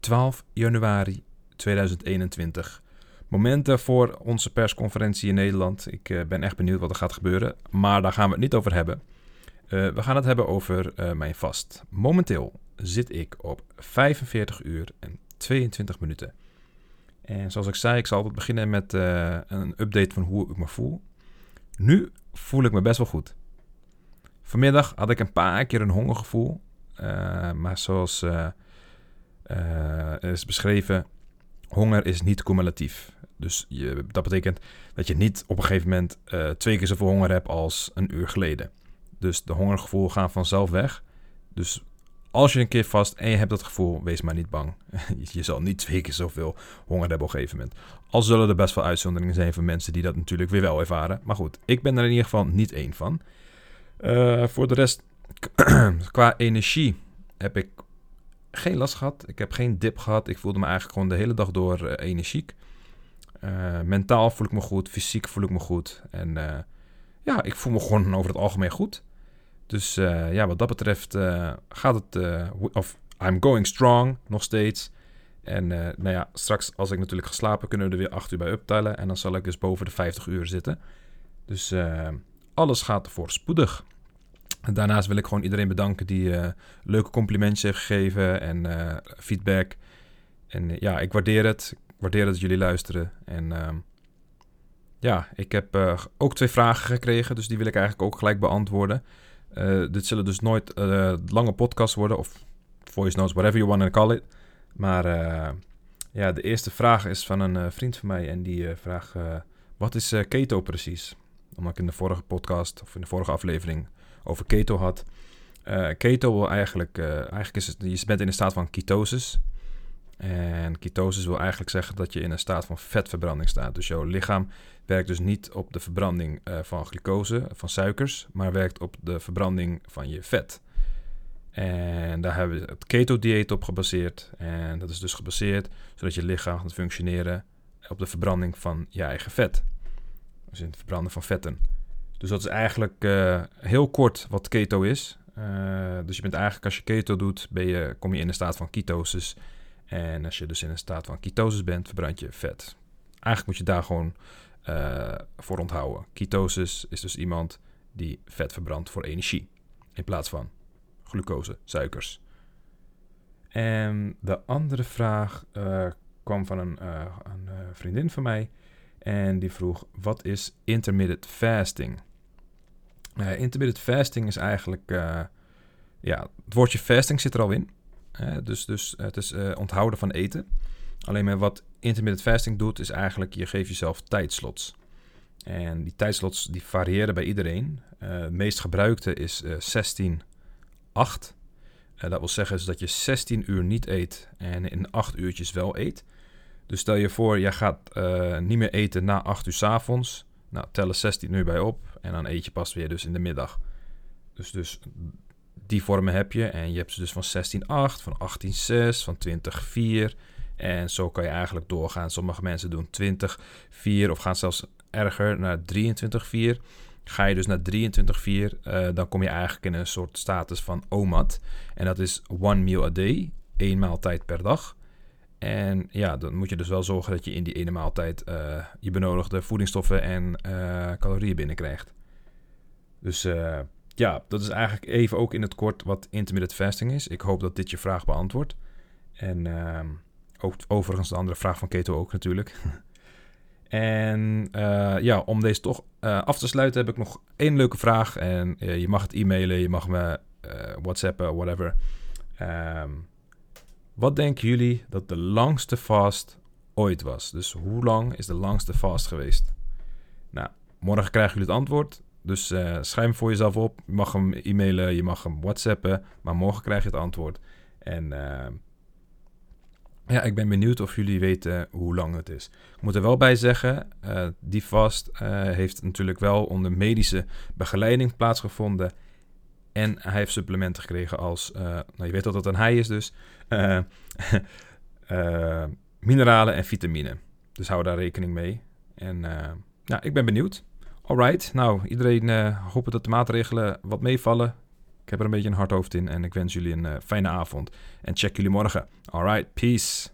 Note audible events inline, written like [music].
12 januari 2021. Momenten voor onze persconferentie in Nederland. Ik uh, ben echt benieuwd wat er gaat gebeuren. Maar daar gaan we het niet over hebben. Uh, we gaan het hebben over uh, mijn vast. Momenteel zit ik op 45 uur en 22 minuten. En zoals ik zei, ik zal altijd beginnen met een update van hoe ik me voel. Nu voel ik me best wel goed. Vanmiddag had ik een paar keer een hongergevoel. maar zoals is beschreven, honger is niet cumulatief. Dus je, dat betekent dat je niet op een gegeven moment uh, twee keer zoveel honger hebt als een uur geleden. Dus de hongergevoel gaat vanzelf weg. Dus als je een keer vast en je hebt dat gevoel, wees maar niet bang. [laughs] je zal niet twee keer zoveel honger hebben op een gegeven moment. Al zullen er best wel uitzonderingen zijn van mensen die dat natuurlijk weer wel ervaren. Maar goed, ik ben er in ieder geval niet één van. Uh, voor de rest, [clears throat] qua energie heb ik geen last gehad. Ik heb geen dip gehad. Ik voelde me eigenlijk gewoon de hele dag door uh, energiek. Uh, mentaal voel ik me goed, fysiek voel ik me goed. En uh, ja, ik voel me gewoon over het algemeen goed. Dus ja, wat dat betreft gaat het, of I'm going strong nog steeds. En nou ja, straks als ik natuurlijk ga slapen, kunnen we er weer 8 uur bij optellen. En dan zal ik dus boven de 50 uur zitten. Dus alles gaat voorspoedig. En daarnaast wil ik gewoon iedereen bedanken die leuke complimentjes heeft gegeven en feedback. En ja, ik waardeer het waardeer dat jullie luisteren. En uh, ja, ik heb uh, ook twee vragen gekregen, dus die wil ik eigenlijk ook gelijk beantwoorden. Uh, dit zullen dus nooit uh, lange podcasts worden, of voice notes, whatever you want to call it. Maar ja, de eerste vraag is van een vriend van mij en die vraagt, wat is keto precies? Omdat ik in de vorige podcast, of in de vorige aflevering, over keto had. keto wil eigenlijk, eigenlijk is het, je bent in een staat van ketosis. En ketosis wil eigenlijk zeggen dat je in een staat van vetverbranding staat. Dus jouw lichaam werkt dus niet op de verbranding uh, van glucose, van suikers, maar werkt op de verbranding van je vet. En daar hebben we het keto-dieet op gebaseerd. En dat is dus gebaseerd zodat je lichaam gaat functioneren op de verbranding van je eigen vet. Dus in het verbranden van vetten. Dus dat is eigenlijk uh, heel kort wat keto is. Uh, dus je bent eigenlijk als je keto doet, ben je, kom je in een staat van ketosis. En als je dus in een staat van ketosis bent, verbrand je vet. Eigenlijk moet je daar gewoon uh, voor onthouden. Ketosis is dus iemand die vet verbrandt voor energie. In plaats van glucose, suikers. En de andere vraag kwam van een, een vriendin van mij. En die vroeg: wat is intermittent fasting? intermittent fasting is eigenlijk. ja, het woordje fasting zit er al in dus, dus het is onthouden van eten. Alleen maar wat intermittent fasting doet, is eigenlijk je geeft jezelf tijdslots. En die tijdslots die variëren bij iedereen. Het meest gebruikte is uh, 16, 8. dat wil zeggen dus dat je 16 uur niet eet en in 8 uurtjes wel eet. Dus stel je voor, jij gaat uh, niet meer eten na 8 uur s avonds. Nou, tel er 16 uur bij op en dan eet je pas weer dus in de middag. Dus, dus die vormen heb je. En je hebt ze dus van 16.8, van 18.6, van 20.4. En zo kan je eigenlijk doorgaan. Sommige mensen doen 20.4 of gaan zelfs erger naar 23.4. Ga je dus naar 23.4, uh, dan kom je eigenlijk in een soort status van OMAD. En dat is one meal a day, één maaltijd per dag. En ja, dan moet je dus wel zorgen dat je in die ene maaltijd uh, je benodigde voedingsstoffen en uh, calorieën binnenkrijgt. Dus uh, ja, dat is eigenlijk even ook in het kort wat intermittent fasting is. Ik hoop dat dit je vraag beantwoordt. En uh, ook, overigens de andere vraag van Keto ook natuurlijk. [laughs] en ja, om deze toch af te sluiten heb ik nog één leuke vraag. En je mag het e-mailen, je mag me whatsappen, whatever. Um, wat denken jullie dat de langste fast ooit was? Dus hoe lang is de langste fast geweest? Nou, morgen krijgen jullie het antwoord. Dus uh, schrijf hem voor jezelf op. Je mag hem e-mailen, je mag hem whatsappen. Maar morgen krijg je het antwoord. En uh, ja, ik ben benieuwd of jullie weten hoe lang het is. Ik moet er wel bij zeggen, uh, die vast heeft natuurlijk wel onder medische begeleiding plaatsgevonden. En hij heeft supplementen gekregen als, nou je weet dat het een hij is dus, [laughs] mineralen en vitamine. Dus hou daar rekening mee. En ja, ik ben benieuwd. Alright, nou iedereen hopen dat de maatregelen wat meevallen. Ik heb er een beetje een hard hoofd in en ik wens jullie een fijne avond. En check jullie morgen. Alright, peace.